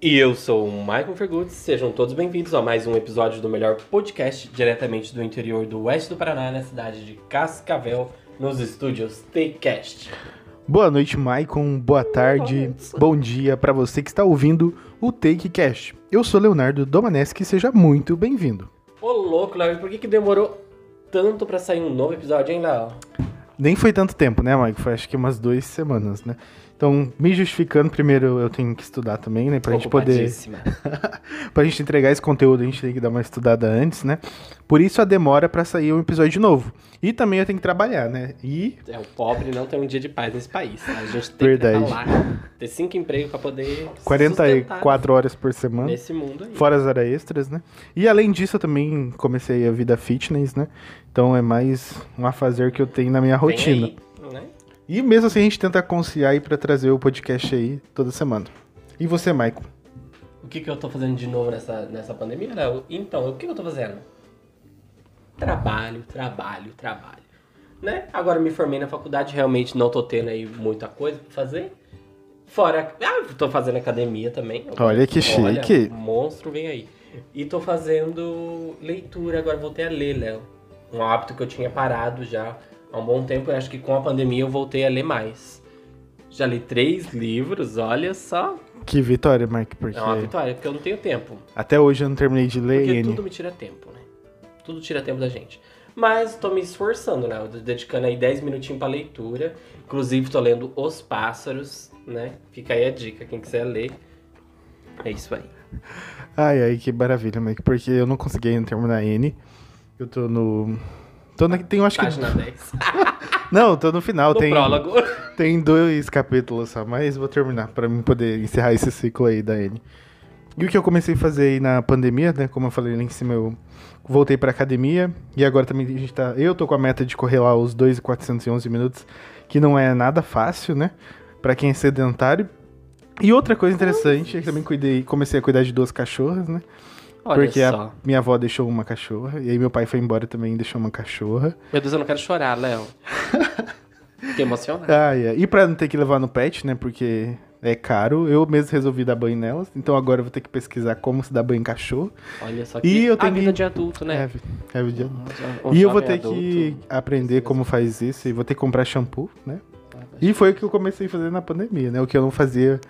E eu sou o Michael Fergutz, sejam todos bem-vindos a mais um episódio do melhor podcast diretamente do interior do oeste do Paraná, na cidade de Cascavel, nos estúdios TCast. Boa noite, Maicon. Boa tarde, bom dia para você que está ouvindo o TakeCast. Eu sou Leonardo Domaneschi, seja muito bem-vindo. Ô louco, Léo, por que, que demorou tanto pra sair um novo episódio, hein, Léo? Nem foi tanto tempo, né, Maicon? Foi acho que umas duas semanas, né? Então, me justificando, primeiro eu tenho que estudar também, né? Pra gente poder. Pra gente entregar esse conteúdo, a gente tem que dar uma estudada antes, né? Por isso a demora pra sair um episódio novo. E também eu tenho que trabalhar, né? E. É, o pobre não tem um dia de paz nesse país. A gente tem Verdade. que ralar, ter cinco empregos pra poder se sustentar 44 horas por semana. nesse mundo aí. Fora as horas extras, né? E além disso, eu também comecei a vida fitness, né? Então é mais um afazer que eu tenho na minha rotina. E mesmo assim a gente tenta conciliar aí pra trazer o podcast aí toda semana. E você, Maicon? O que, que eu tô fazendo de novo nessa, nessa pandemia, Léo? Então, o que, eu tô fazendo? Trabalho, trabalho, trabalho. Né? Agora me formei na faculdade, realmente não tô tendo aí muita coisa pra fazer. Fora. Ah, tô fazendo academia também. Olha que Olha, chique. monstro vem aí. E tô fazendo leitura, agora voltei a ler, Léo. Um hábito que eu tinha parado já há um bom tempo. Eu acho que com a pandemia eu voltei a ler mais. Já li três livros, olha só. Que vitória, Mike, porque É uma vitória, porque eu não tenho tempo. até hoje eu não terminei de ler Porque N. tudo me tira tempo, né? Tudo tira tempo da gente. Mas tô me esforçando, né? Eu tô dedicando aí 10 minutinhos pra leitura. Inclusive tô lendo Os Pássaros, né? Fica aí a dica, quem quiser ler. É isso aí. Ai, ai, que maravilha, Mike, porque eu não consegui ainda terminar N. Eu tô no. Tô na... Tem, eu acho que. Página 10. Não, tô no final. No tem... prólogo. Tem dois capítulos só, mas vou terminar pra mim poder encerrar esse ciclo aí da N. E o que eu comecei a fazer aí na pandemia, né? Como eu falei lá em cima, eu voltei pra academia. E agora também a gente tá. Eu tô com a meta de correr lá os 2,411 minutos, que não é nada fácil, né? Pra quem é sedentário. E outra coisa interessante é que também cuidei, comecei a cuidar de duas cachorras, né? Olha porque só. a minha avó deixou uma cachorra, e aí meu pai foi embora também e deixou uma cachorra. Meu Deus, eu não quero chorar, Léo. Fiquei emocionado. Ah, é. E pra não ter que levar no pet, né? Porque é caro, eu mesmo resolvi dar banho nelas. Então agora eu vou ter que pesquisar como se dá banho em cachorro. Olha só que E eu a tenho vida que- de adulto, né? É, é o dia- Um E eu vou ter adulto. que aprender como faz isso e vou ter que comprar shampoo, né? Ah, E foi o que eu comecei a fazer na pandemia, né? O que eu não fazia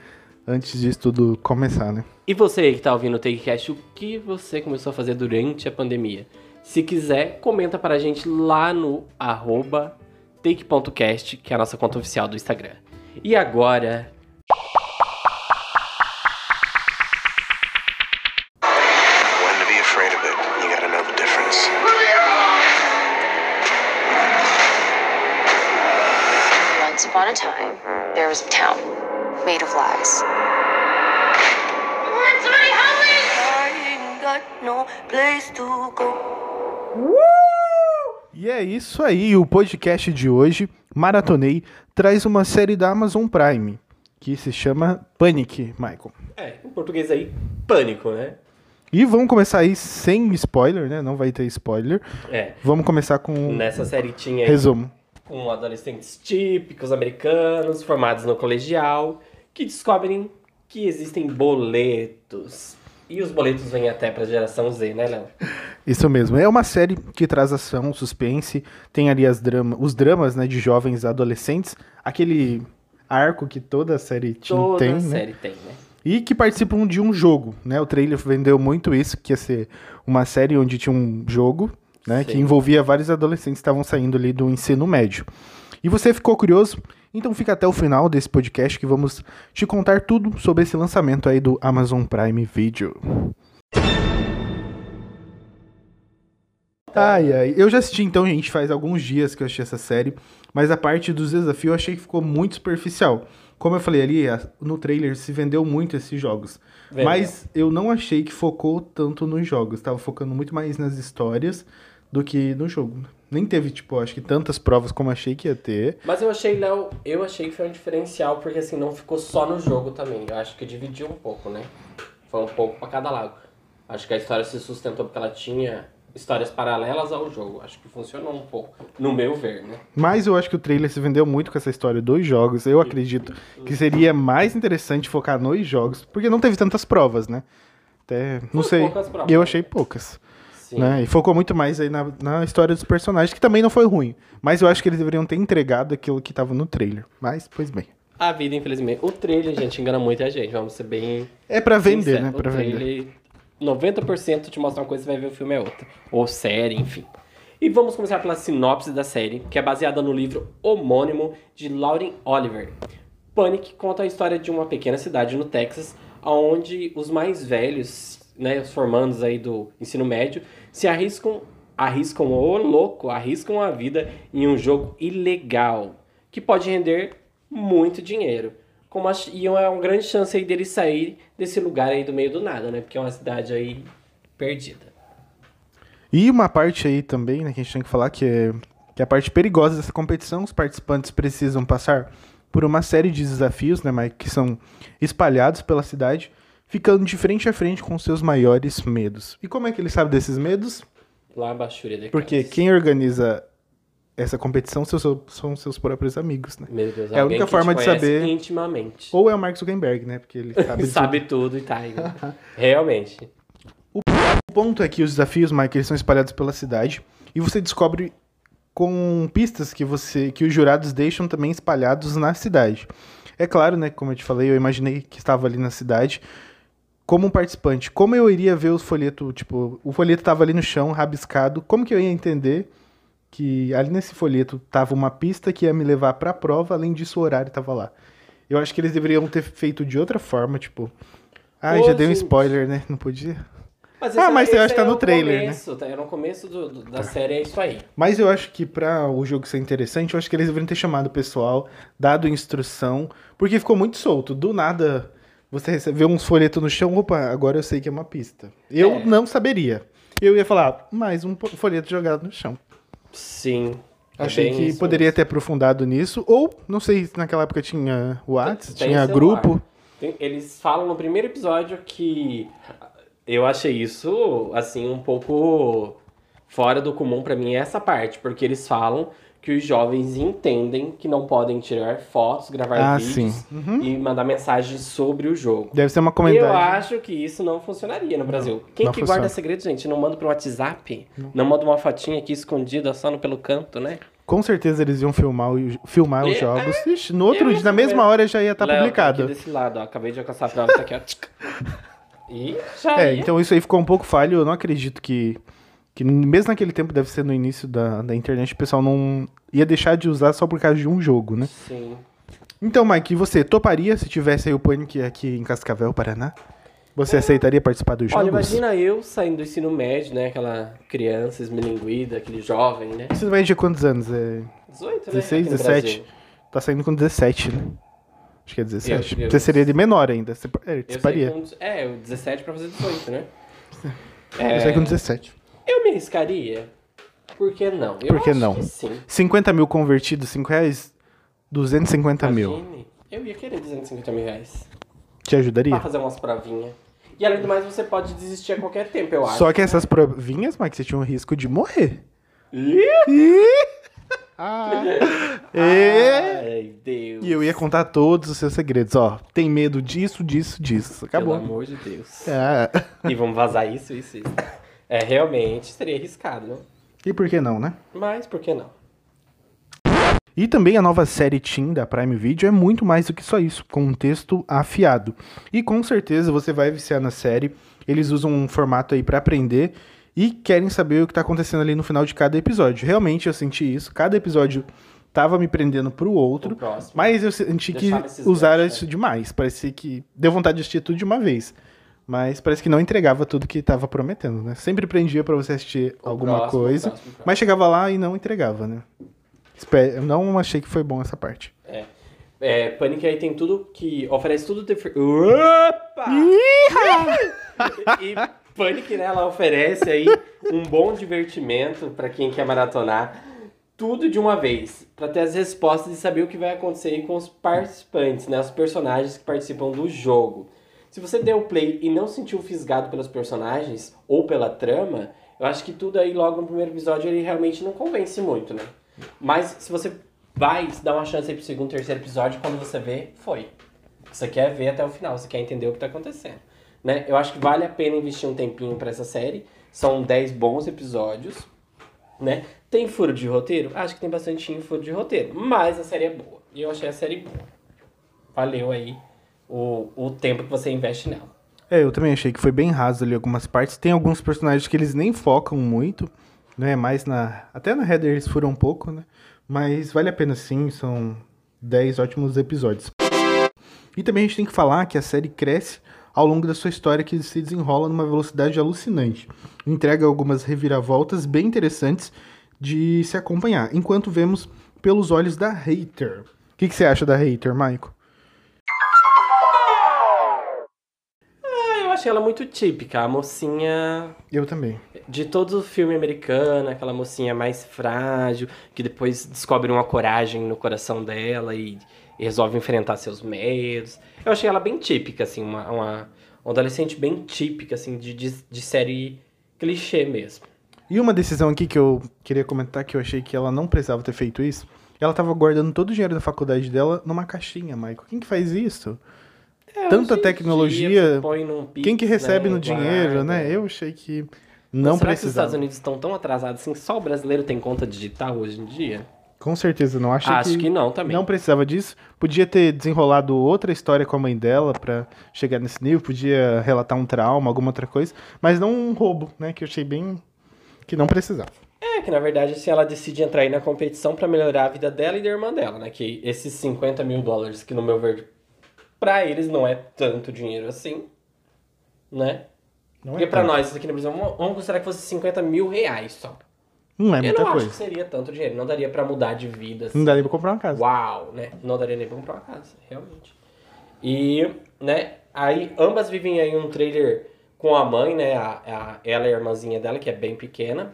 antes disso tudo começar, né? E você que tá ouvindo o TakeCast, o que você começou a fazer durante a pandemia? Se quiser, comenta para a gente lá no arroba take.cast, que é a nossa conta oficial do Instagram. E agora. Once upon a time, there was a town made of lies. I ain't got no place to go. E é isso aí, o podcast de hoje, Maratonei, traz uma série da Amazon Prime, que se chama Panic, Michael. é, em português aí, pânico, né? E vamos começar aí sem spoiler, né? Não vai ter spoiler. É, Vamos começar com um nessa série tinha resumo. com adolescentes típicos americanos, formados no colegial, que descobrem que existem boletos. E os boletos vêm até pra geração Z, né, Léo? Isso mesmo. É uma série que traz ação, suspense, tem ali as drama, os dramas, né, de jovens adolescentes, aquele arco que toda a série Toda tem, né? série tem, né? E que participam de um jogo, né? O trailer vendeu muito isso, que ia ser uma série onde tinha um jogo, né, que Sim. envolvia vários adolescentes que estavam saindo ali do ensino médio. E você ficou curioso? Então fica até o final desse podcast que vamos te contar tudo sobre esse lançamento aí do Amazon Prime Video. Ai, ai. Eu já assisti então, gente, faz alguns dias que eu assisti essa série, mas a parte dos desafios eu achei que ficou muito superficial. Como eu falei ali, no trailer se vendeu muito esses jogos. Vendeu. Mas eu não achei que focou tanto nos jogos. Tava focando muito mais nas histórias do que no jogo. Nem teve, tipo, acho que tantas provas como achei que ia ter. Mas eu achei, Léo, eu achei que foi um diferencial, porque assim, não ficou só no jogo também. Eu acho que dividiu um pouco, né? Foi um pouco pra cada lado. Acho que a história se sustentou porque ela tinha histórias paralelas ao jogo. Acho que funcionou um pouco, no meu ver, né? Mas eu acho que o trailer se vendeu muito com essa história dos jogos. Eu acredito que seria mais interessante focar nos jogos, porque não teve tantas provas, né? Até, não Foi sei. poucas provas. Eu achei poucas. Né? E focou muito mais aí na, na história dos personagens, que também não foi ruim. Mas eu acho que eles deveriam ter entregado aquilo que tava no trailer. Mas, pois bem. A vida, infelizmente. O trailer, gente, engana muita gente. Vamos ser bem. É pra vender, sincero. né? O Pra vender. trailer, 90% te mostra uma coisa, você vai ver o filme é outra. Ou série, enfim. E vamos começar pela sinopse da série, que é baseada no livro homônimo de Lauren Oliver. Panic conta a história de uma pequena cidade no Texas, onde os mais velhos, né, os formandos aí do ensino médio, se arriscam, arriscam, ô louco, arriscam a vida em um jogo ilegal, que pode render muito dinheiro. Como ach- e é uma grande chance aí deles sair desse lugar aí do meio do nada, né? Porque é uma cidade aí perdida. E uma parte aí também, né, que a gente tem que falar, que é, que é a parte perigosa dessa competição. Os participantes precisam passar por uma série de desafios, né, Mike, que são espalhados pela cidade, ficando de frente a frente com seus maiores medos. E como é que ele sabe desses medos? Lá abaixo de Porque quem organiza essa competição são, seus- são seus próprios amigos, né? Meu Deus, É a única forma de saber- intimamente. Ou é o Mark Zuckerberg, né? Porque ele sabe, Sabe tudo e tá aí. né? Realmente. O ponto é que os desafios, Mike, eles são espalhados pela cidade e você descobre com pistas que você que os jurados deixam também espalhados na cidade. É claro, né, como eu te falei, eu imaginei que estava ali na cidade como um participante. Como eu iria ver o folheto, tipo, o folheto estava ali no chão, rabiscado, como que eu ia entender que ali nesse folheto tava uma pista que ia me levar para a prova, além disso o horário tava lá. Eu acho que eles deveriam ter feito de outra forma, tipo, ah, Ô, já dei um spoiler, né? Não podia. Mas Ah, mas eu acho que tá é no trailer, né? começo, Tá? No começo do- do- da série é isso aí. Mas eu acho que pra o jogo ser interessante, eu acho que eles deveriam ter chamado o pessoal, dado instrução, porque ficou muito solto. Do nada, você recebeu uns folhetos no chão, opa, agora eu sei que é uma pista. Eu É. não saberia. Eu ia falar, mais um folheto jogado no chão. Sim. é Achei bem que isso poderia mesmo. ter aprofundado nisso, ou não sei se naquela época tinha WhatsApp, tinha grupo. Tem- Eles falam no primeiro episódio que eu achei isso, assim, um pouco fora do comum pra mim essa parte, porque eles falam que os jovens entendem que não podem tirar fotos, gravar Ah, vídeos sim. Uhum. e mandar mensagens sobre o jogo. Deve ser uma Eu comentário. acho que isso não funcionaria no Brasil. Quem não que funciona. guarda segredo, gente? Não manda pro WhatsApp? Não, manda uma fotinha aqui escondida só no pelo canto, né? Com certeza eles iam filmar, filmar os É, jogos. Ixi, no outro eu dia, na não mesma hora já ia estar Léo, tá publicado. Aqui desse lado, ó. Acabei de alcançar a prova, tá aqui, ó. E já É, ia. então isso aí ficou um pouco falho. Eu não acredito que, que mesmo naquele tempo, deve ser no início da, da internet, o pessoal não ia deixar de usar só por causa de um jogo, né? Sim. Então, Mike, você toparia se tivesse aí o Panic aqui em Cascavel, Paraná? Você aceitaria participar dos Olha, jogos? imagina eu saindo do ensino médio, né? Aquela criança esmilinguida, aquele jovem, né? Você vai de quantos anos? É 18, né? 16, aqui no 17? Brasil. Tá saindo com 17, né? Acho que é 17. Eu- eu- Você seria de menor ainda. Você é, participaria. com, é, o 17 pra fazer 18, né? Eu saí com 17. Eu me arriscaria? Por que não? Eu Por que não? que sim. 50 mil convertidos, 5 reais? 250 mil. Imagine, Eu ia querer 250 mil reais. Te ajudaria? Pra fazer umas provinhas. E além do mais, você pode desistir a qualquer tempo, eu acho. Só que essas provinhas, Mike, você tinha um risco de morrer. Ih! Ah. É. Ai, Deus. E eu ia contar todos os seus segredos. Ó, tem medo disso, disso, disso. Acabou. Pelo amor de Deus. É. E vamos vazar isso, isso, isso. É, realmente seria arriscado, né? E por que não, né? Mas por que não? E também a nova série Teen da Prime Video é muito mais do que só isso, com um texto afiado. E com certeza você vai viciar na série. Eles usam um formato aí pra aprender e querem saber o que tá acontecendo ali no final de cada episódio. Realmente eu senti isso. Cada episódio tava me prendendo pro outro. Mas eu senti que Deixava esses usaram isso demais. Parecia que deu vontade de assistir tudo de uma vez. Mas parece que não entregava tudo que tava prometendo, né? Sempre prendia pra você assistir O alguma próximo, coisa, próximo, próximo. mas chegava lá e não entregava, né? Eu não achei que foi bom essa parte. É. É, Panic aí tem tudo que. oferece tudo de. Opa! e Panic, né, ela oferece aí um bom divertimento pra quem quer maratonar. Tudo de uma vez, Pra ter as respostas e saber o que vai acontecer aí com os participantes, né, os personagens que participam do jogo. Se você deu play e não sentiu fisgado pelos personagens ou pela trama, Eu acho que tudo aí logo no primeiro episódio ele realmente não convence muito, né? Mas se você vai dar uma chance aí pro segundo, terceiro episódio, quando você vê, foi. Você quer ver até o final, você quer entender o que tá acontecendo. Né? Eu acho que vale a pena investir um tempinho pra essa série. São 10 bons episódios, né? Tem furo de roteiro? Acho que tem bastante furo de roteiro, mas a série é boa. E eu achei a série boa. Valeu aí o, o tempo que você investe nela. É, eu também achei que foi bem raso ali algumas partes. Tem alguns personagens que eles nem focam muito, né? Mais na. Até na Heather eles foram um pouco, né? Mas vale a pena sim, são 10 ótimos episódios. E também a gente tem que falar que a série cresce ao longo da sua história que se desenrola numa velocidade alucinante. Entrega algumas reviravoltas bem interessantes de se acompanhar, enquanto vemos pelos olhos da hater. O que, que você acha da hater, Maico? Achei ela muito típica, a mocinha Eu também. de todo filme americano, aquela mocinha mais frágil, que depois descobre uma coragem no coração dela e, e resolve enfrentar seus medos. Eu achei ela bem típica, assim, uma, uma, uma adolescente bem típica, assim, de, de, de série clichê mesmo. E uma decisão aqui que eu queria comentar que eu achei que ela não precisava ter feito isso. Ela tava guardando todo o dinheiro da faculdade dela numa caixinha, Maico. Quem que faz isso? É, Tanta tecnologia, Quem que recebe né, no dinheiro, guarda. né? Eu achei que não Será que os Estados precisava. Unidos estão tão atrasados assim? Só o brasileiro tem conta digital hoje em dia? Com certeza, não achei Acho que, que não também. Não precisava disso. Podia ter desenrolado outra história com a mãe dela pra chegar nesse nível, podia relatar um trauma, alguma outra coisa, mas não um roubo, né? Que eu achei bem que não precisava. É, que na verdade, assim, ela decide entrar aí na competição pra melhorar a vida dela e da irmã dela, né? Que esses 50 mil dólares, que no meu ver, pra eles não é tanto dinheiro assim, né? Não Porque é pra tanto. nós aqui no Brasil, vamos considerar que fosse 50 mil reais só. Não é Eu muita não coisa. acho que seria tanto dinheiro, não daria pra mudar de vida, assim. Não nem pra comprar uma casa. Uau, né? Não daria nem pra comprar uma casa, realmente. E, né, aí ambas vivem aí um trailer com a mãe, né? A, a- ela e a irmãzinha dela, que é bem pequena.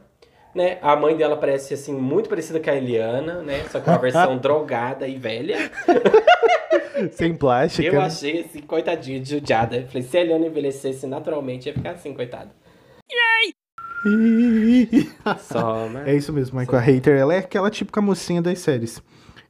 Né? A mãe dela parece, assim, muito parecida com a Eliana, né? Só que uma versão drogada e velha. Sem plástica. Eu né? achei, assim, coitadinha, de judiada. Eu Falei, se a Eliana envelhecesse naturalmente, ia ficar assim, coitada. Só, né? É isso mesmo, Michael. A hater, ela é aquela típica mocinha das séries.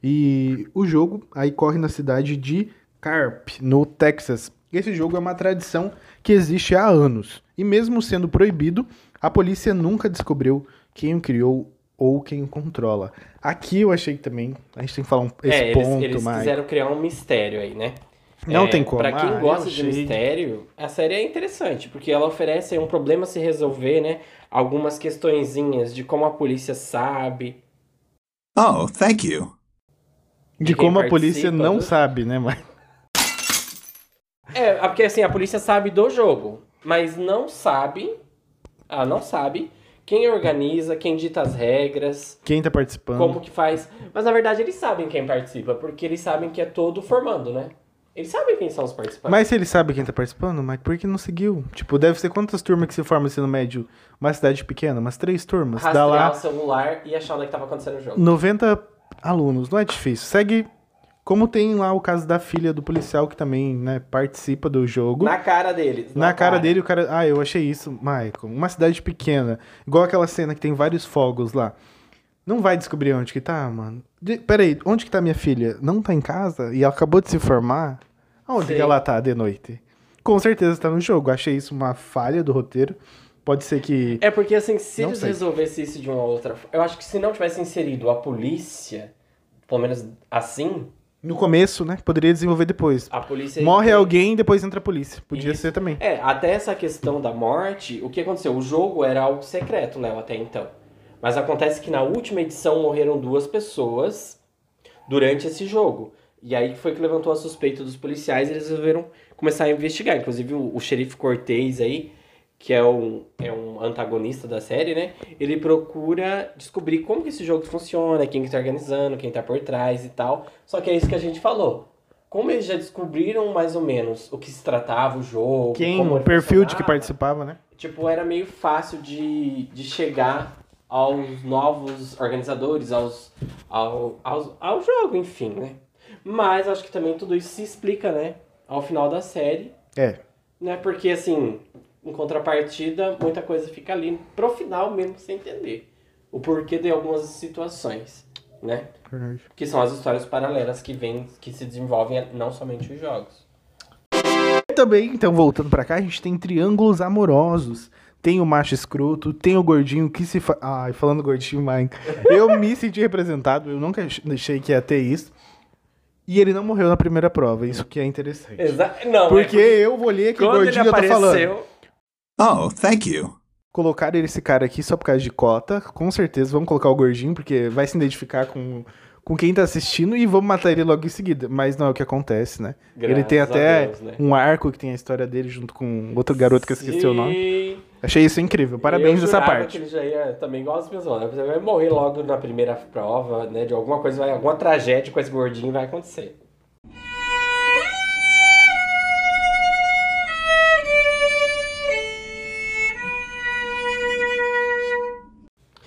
E o jogo aí corre na cidade de Carp, no Texas. Esse jogo é uma tradição que existe há anos. E mesmo sendo proibido, a polícia nunca descobriu quem o criou ou quem o controla. Aqui eu achei que também a gente tem que falar um, esse é, eles, ponto eles mais. quiseram criar um mistério aí, né? Não É, tem como. Pra quem Ah, gosta de mistério, a série é interessante, porque ela oferece aí um problema a se resolver, né? Algumas questõezinhas de como a polícia sabe. Oh, thank you. De quem como a polícia não do- sabe, né? Mas... É, porque assim, a polícia sabe do jogo, mas não sabe. Ela não sabe quem organiza, quem dita as regras, Quem tá participando? como que faz. Mas na verdade eles sabem quem participa, porque eles sabem que é todo formando, né? Eles sabem quem são os participantes. Mas se ele sabe quem tá participando, mas por que não seguiu? Tipo, deve ser quantas turmas que se formam no ensino médio? Uma cidade pequena? Umas três turmas? Dá Rastrear lá o celular e achar onde é que tava acontecendo o jogo. 90 alunos, não é difícil. Segue como tem lá o caso da filha do policial que também, né, participa do jogo. Na cara deles. Na cara dele, o cara. Ah, eu achei isso, Michael. Uma cidade pequena. Igual aquela cena que tem vários fogos lá. Não vai descobrir onde que tá, mano. De... Peraí, onde que tá minha filha? Não tá em casa? E ela acabou de se formar? Onde Sim. que ela tá de noite? Com certeza tá no jogo. Achei isso uma falha do roteiro. Pode ser que. É porque assim, se Não eles sei. resolvessem isso de uma outra forma. Eu acho que se não tivesse inserido a polícia, pelo menos assim, No começo, né? Poderia desenvolver depois. a polícia. Morre alguém e depois entra a polícia. Podia Isso. ser também. É, até essa questão da morte, o que aconteceu? O jogo era algo secreto, Léo, até então. Mas acontece que na última edição morreram duas pessoas durante esse jogo. E aí foi que levantou a suspeita dos policiais e eles resolveram começar a investigar. Inclusive o, o xerife Cortez aí, que é um, é um antagonista da série, né? Ele procura descobrir como que esse jogo funciona, quem que tá organizando, quem tá por trás e tal. Só que é isso que a gente falou. Como eles já descobriram mais ou menos o que se tratava o jogo, Quem, como o perfil de que participava, né? tipo, era meio fácil de, de chegar aos novos organizadores, aos, ao, aos, ao jogo, enfim, né? Mas acho que também tudo isso se explica, né? Ao final da série, É. né? Porque, assim, em contrapartida, muita coisa fica ali pro final mesmo sem entender o porquê de algumas situações, né? Verdade. Que são as histórias paralelas que vêm, que se desenvolvem não somente os jogos. Também, então, voltando pra cá, a gente tem triângulos amorosos. Tem o macho escroto, tem o gordinho que se. Fa... Ai, falando gordinho, Mike. Eu me senti representado, eu nunca achei que ia ter isso. E ele não morreu na primeira prova, isso que é interessante. Exa não, Porque é eu olhei que o gordinho eu tô falando. Oh, thank you. Colocaram esse cara aqui só por causa de cota, com certeza. Vamos colocar o gordinho, porque vai se identificar com, com quem tá assistindo e vamos matar ele logo em seguida. Mas não é o que acontece, né? ele tem Graças até Deus, né? um arco que tem a história dele junto com outro garoto que eu esqueci o nome. Sim. Achei isso incrível. Parabéns eu jurava parte. Que ele já ia também igual as pessoas, né? Você vai morrer logo na primeira prova, né? De alguma coisa, vai, alguma tragédia com esse gordinho vai acontecer.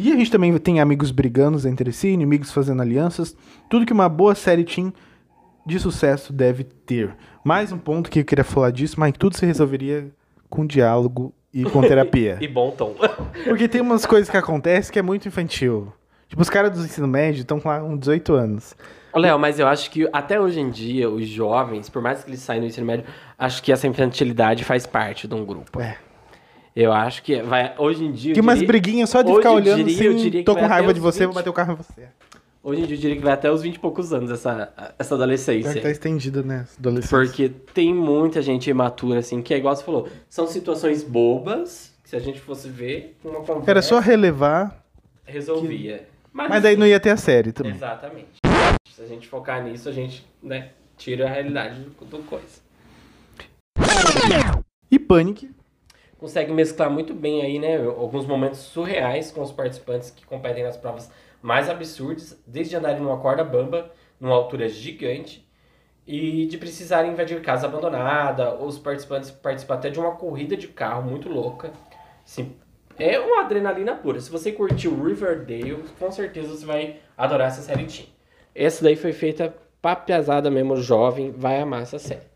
E a gente também tem amigos brigando entre si, inimigos fazendo alianças. Tudo que uma boa série teen de sucesso deve ter. Mais um ponto que eu queria falar disso, mas tudo se resolveria com diálogo e com terapia. E bom tom. Porque tem umas coisas que acontecem que é muito infantil. Tipo, os caras do ensino médio estão com lá uns 18 anos. Ô, Léo, mas eu acho que até hoje em dia, os jovens, por mais que eles saiam do ensino médio, acho que essa infantilidade faz parte de um grupo. É. Eu acho que vai. Hoje em dia. eu Que umas diria- briguinhas só de ficar olhando diria- eu assim, diria que tô com raiva de você, 20. vou bater o carro em você. Hoje em dia eu diria que vai até os 20 e poucos anos essa, essa adolescência. Já tá estendido, né? Adolescência. Porque tem muita gente imatura, assim, que é igual você falou. São situações bobas, que se a gente fosse ver, uma conversa Era só relevar, resolvia. mas daí não ia ter a série também. Exatamente. Se a gente focar nisso, a gente, né, tira a realidade do, do coisa. E Panic, Consegue mesclar muito bem aí, né, alguns momentos surreais com os participantes que competem nas provas mais absurdas, desde andarem numa corda bamba, numa altura gigante, e de precisarem invadir casa abandonada, os participantes participam até de uma corrida de carro muito louca. Assim, é uma adrenalina pura. Se você curtiu Riverdale, com certeza você vai adorar essa série Teen. Essa daí foi feita pra pesada mesmo, jovem, vai amar essa série.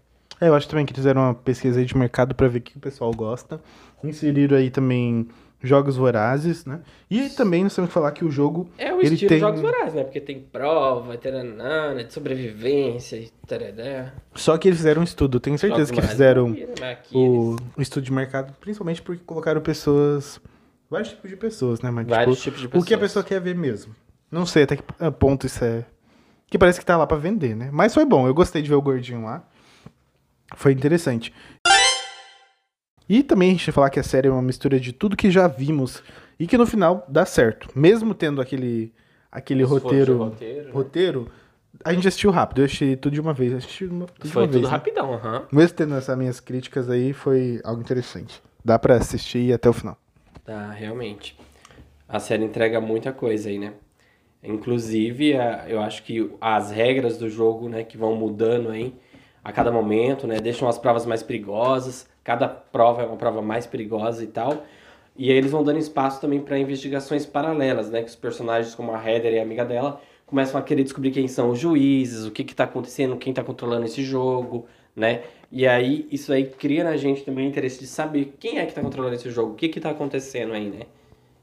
É, eu acho também que fizeram uma pesquisa aí de mercado pra ver o que o pessoal gosta. Inseriram aí também jogos vorazes, né? E também nós temos que falar que o jogo. É o ele estilo tem... Jogos Vorazes, né? Porque tem prova, taranana, de sobrevivência e tarará. Só que eles fizeram um estudo. Tenho certeza Jogos que fizeram o, o estudo de mercado, principalmente porque colocaram pessoas. Vários tipos de pessoas, né? Mas, Vários tipo, tipos de O que a pessoas. pessoa quer ver mesmo. Não sei até que ponto isso é. Que parece que tá lá pra vender, né? Mas foi bom. Eu gostei de ver o gordinho lá. Foi interessante. E também a gente falar que a série é uma mistura de tudo que já vimos e que no final dá certo. Mesmo tendo aquele, aquele roteiro, roteiro, né? roteiro, a gente assistiu rápido. Eu assisti tudo de uma vez. Assisti uma, tudo de Foi uma tudo vez, né? rapidão, aham. Mesmo tendo essas minhas críticas aí, foi algo interessante. Dá pra assistir até o final. Tá, realmente. A série entrega muita coisa aí, né? Inclusive, a- eu acho que as regras do jogo, né, que vão mudando aí a cada momento, né, deixam as provas mais perigosas. Cada prova é uma prova mais perigosa e tal. E aí eles vão dando espaço também para investigações paralelas, né, que os personagens como a Heather e a amiga dela começam a querer descobrir quem são os juízes, o que que tá acontecendo, quem tá controlando esse jogo, né? E aí isso aí cria na gente também o interesse de saber quem é que tá controlando esse jogo, o que que tá acontecendo aí, né?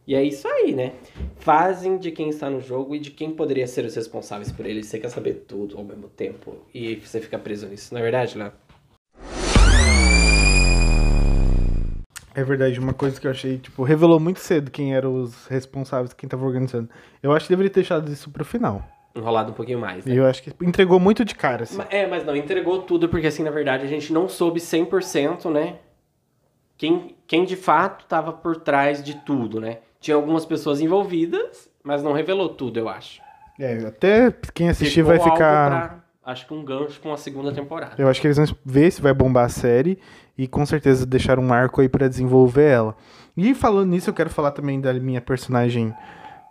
E é isso aí, né? Fazem de quem está no jogo e de quem poderia ser os responsáveis por ele. Você quer saber tudo ao mesmo tempo e você fica preso nisso, não é verdade, Léo? É verdade, uma coisa que eu achei, tipo, revelou muito cedo quem eram os responsáveis, quem tava organizando. Eu acho que deveria ter deixado isso pro final. Enrolado um pouquinho mais, né? E eu acho que entregou muito de cara, assim. É, mas não, entregou tudo, porque assim, na verdade, a gente não soube 100%, né? Quem, quem de fato estava por trás de tudo, né? Tinha algumas pessoas envolvidas, mas não revelou tudo, eu acho. É, até quem assistir Ficou vai ficar. pra, acho que um gancho com a segunda temporada. Eu acho que eles vão ver se vai bombar a série e com certeza deixar um arco aí pra desenvolver ela. E falando nisso, eu quero falar também da minha personagem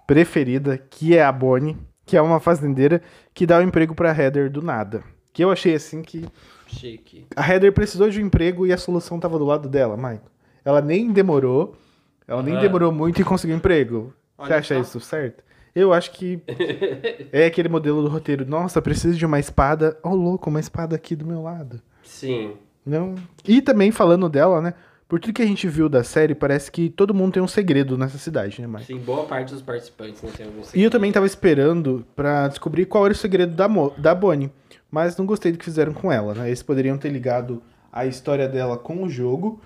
preferida, que é a Bonnie, que é uma fazendeira que dá o um emprego pra Heather do nada. Que eu achei assim que Chique. a Heather precisou de um emprego e a solução tava do lado dela, Michael. Ela nem demorou, ela nem Ah. demorou muito e conseguiu emprego. Você Olha acha só. isso certo? Eu acho que é aquele modelo do roteiro. Nossa, preciso de uma espada. Oh, louco, uma espada aqui do meu lado. Sim. Não. E também falando dela, né? por tudo que a gente viu da série, parece que todo mundo tem um segredo nessa cidade, né, Mike? Sim, boa parte dos participantes não tem algum E eu também tava esperando pra descobrir qual era o segredo da, Mo da Bonnie, mas não gostei do que fizeram com ela, né? Eles poderiam ter ligado a história dela com o jogo,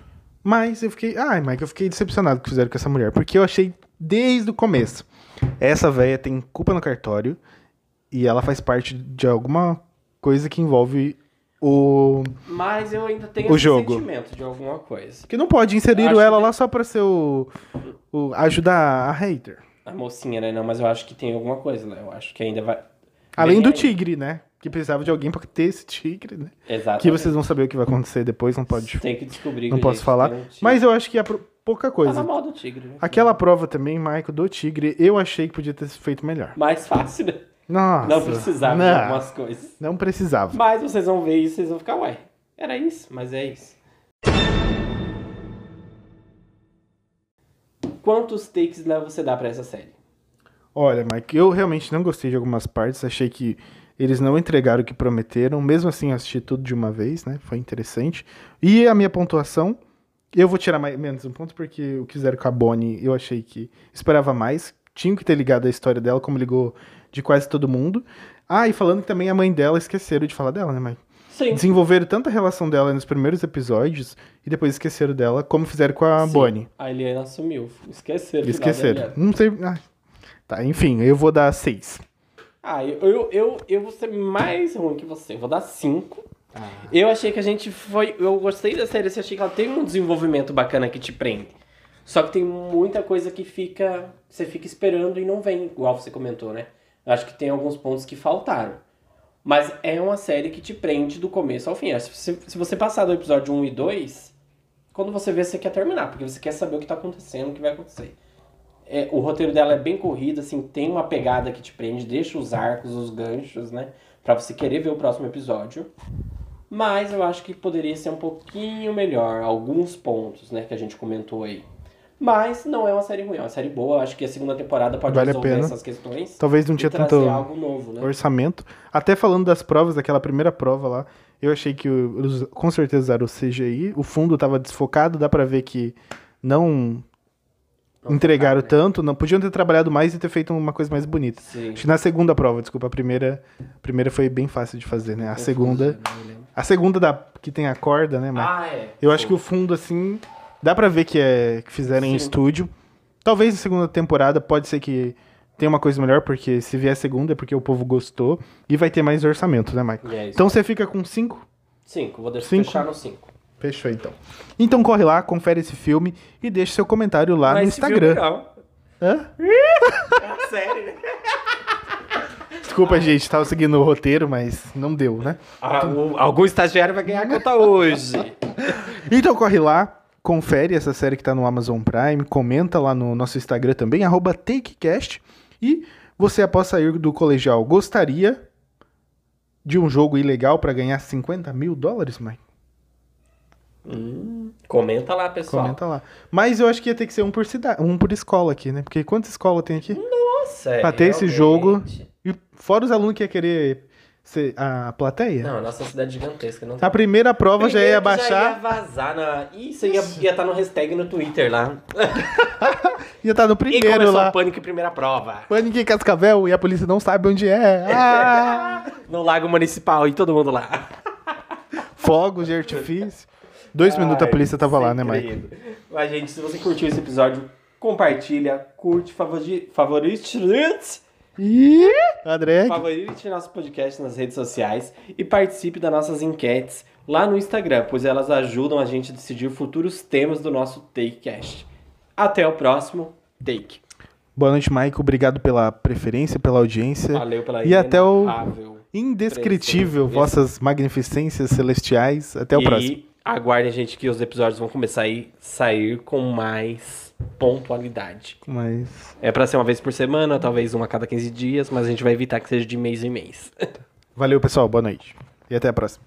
mas eu fiquei, ai, Mike, eu fiquei decepcionado que fizeram com essa mulher, porque eu achei desde o começo. Essa véia tem culpa no cartório e ela faz parte de alguma coisa que envolve o Mas eu ainda tenho O esse jogo. sentimento de alguma coisa. que não pode inserir Acho ela que- lá só pra ser o, o ajudar a hater. A mocinha, né? Não, mas eu acho que tem alguma coisa, né? Eu acho que ainda vai. Além Vem do tigre, né? Que precisava de alguém pra ter esse tigre, né? Exato. Que vocês vão saber o que vai acontecer depois, não pode, Tem que descobrir. não que posso falar. um. Mas eu acho que é pouca coisa. mal do tigre. né? Aquela prova também, Michael, do tigre, eu achei que podia ter sido feito melhor. Mais fácil, né? Nossa. Não precisava de não, algumas coisas. Não precisava. Mas vocês vão ver isso e vocês vão ficar, ué. Era isso, mas é isso. Quantos takes né, você dá pra essa série? Olha, Mike, eu realmente não gostei de algumas partes. Achei que eles não entregaram o que prometeram. Mesmo assim, eu assisti tudo de uma vez, né? Foi interessante. E a minha pontuação, eu vou tirar mais, menos um ponto, porque o que fizeram com a Bonnie, eu achei que esperava mais. Tinha que ter ligado a história dela, como ligou de quase todo mundo. Ah, e falando que também a mãe dela esqueceram de falar dela, né, Mike? Sim. Desenvolveram tanta relação dela nos primeiros episódios e depois esqueceram dela, como fizeram com a Sim. Bonnie. A Eliana sumiu. Esqueceram. Esqueceram. Não sei. ah, Tá, enfim, eu vou dar seis. Ah, eu, eu, eu, eu vou ser mais ruim que você. Eu vou dar 5. Eu achei que a gente foi. Eu gostei da série, eu achei que ela tem um desenvolvimento bacana que te prende. Só que tem muita coisa que fica. Você fica esperando e não vem, igual você comentou, né? Eu acho que tem alguns pontos que faltaram. Mas é uma série que te prende do começo ao fim. Se você, se você passar do episódio 1 e 2, quando você vê, você quer terminar, porque você quer saber o que tá acontecendo, o que vai acontecer. É, o roteiro dela é bem corrido, assim, tem uma pegada que te prende, deixa os arcos, os ganchos, né? Pra você querer ver o próximo episódio. Mas eu acho que poderia ser um pouquinho melhor, alguns pontos, né, que a gente comentou aí. Mas não é uma série ruim, é uma série boa. Eu acho que a segunda temporada pode Vale a resolver pena. essas questões. Talvez não tinha tanto novo, né? orçamento. Até falando das provas, daquela primeira prova lá, eu achei que o- eles com certeza usaram o CGI. O fundo tava desfocado, dá pra ver que não, entregaram né? tanto. Não podiam ter trabalhado mais e ter feito uma coisa mais bonita. Sim. Acho que na segunda prova, desculpa, a primeira, a primeira foi bem fácil de fazer, né? A segunda, a segunda da que tem a corda, né? Mas Ah, é. eu acho que o fundo assim, dá pra ver que é que fizeram em Sim. estúdio. Talvez na segunda temporada pode ser que tenha uma coisa melhor, porque se vier a segunda é porque o povo gostou e vai ter mais orçamento, né, Mike? É. Então você fica com cinco? Cinco, vou deixar Cinco? fechar no cinco. Fechou então. Então corre lá, confere esse filme e deixa seu comentário lá no Mas esse filme Instagram. não. Hã? É sério, né? Desculpa, gente, tava seguindo o roteiro, mas não deu, né? Ah, o- algum estagiário vai ganhar a conta hoje. Então corre lá, confere essa série que tá no Amazon Prime, comenta lá no nosso Instagram também, arroba TakeCast. E você, após sair do colegial, gostaria de um jogo ilegal pra ganhar 50 mil dólares, mãe? Comenta lá, pessoal. Comenta lá. Mas eu acho que ia ter que ser um por, cida um por escola aqui, né? Porque quantas escolas tem aqui? Nossa, é, pra ter esse realmente. jogo. E fora os alunos que ia querer ser a plateia. Não, a nossa cidade é gigantesca. Não tem A primeira prova já ia que Já ia baixar. vazar na. Isso ia estar ia tá no hashtag no Twitter lá. Ia estar no E primeiro começou lá. o pânico em primeira prova. Pânico em Cascavel e a polícia não sabe onde é. Ah! No Lago Municipal e todo mundo lá. Fogos de artifício. Dois minutos a polícia tava lá, né, Mike? credo. Mas, gente, se você curtiu esse episódio, compartilha, curte, favori- favorite, Ih, André. favorite nosso podcast nas redes sociais e participe das nossas enquetes lá no Instagram, pois elas ajudam a gente a decidir futuros temas do nosso TakeCast. Até o próximo Take. Boa noite, Mike. Obrigado pela preferência, pela audiência. Valeu pela E até o indescritível, presença. vossas magnificências celestiais. Até o e próximo. Aguardem, gente, que os episódios vão começar a ir- sair com mais pontualidade. Mas. É pra ser uma vez por semana, talvez uma a cada 15 dias, mas a gente vai evitar que seja de mês em mês. Valeu, pessoal. Boa noite. E até a próxima.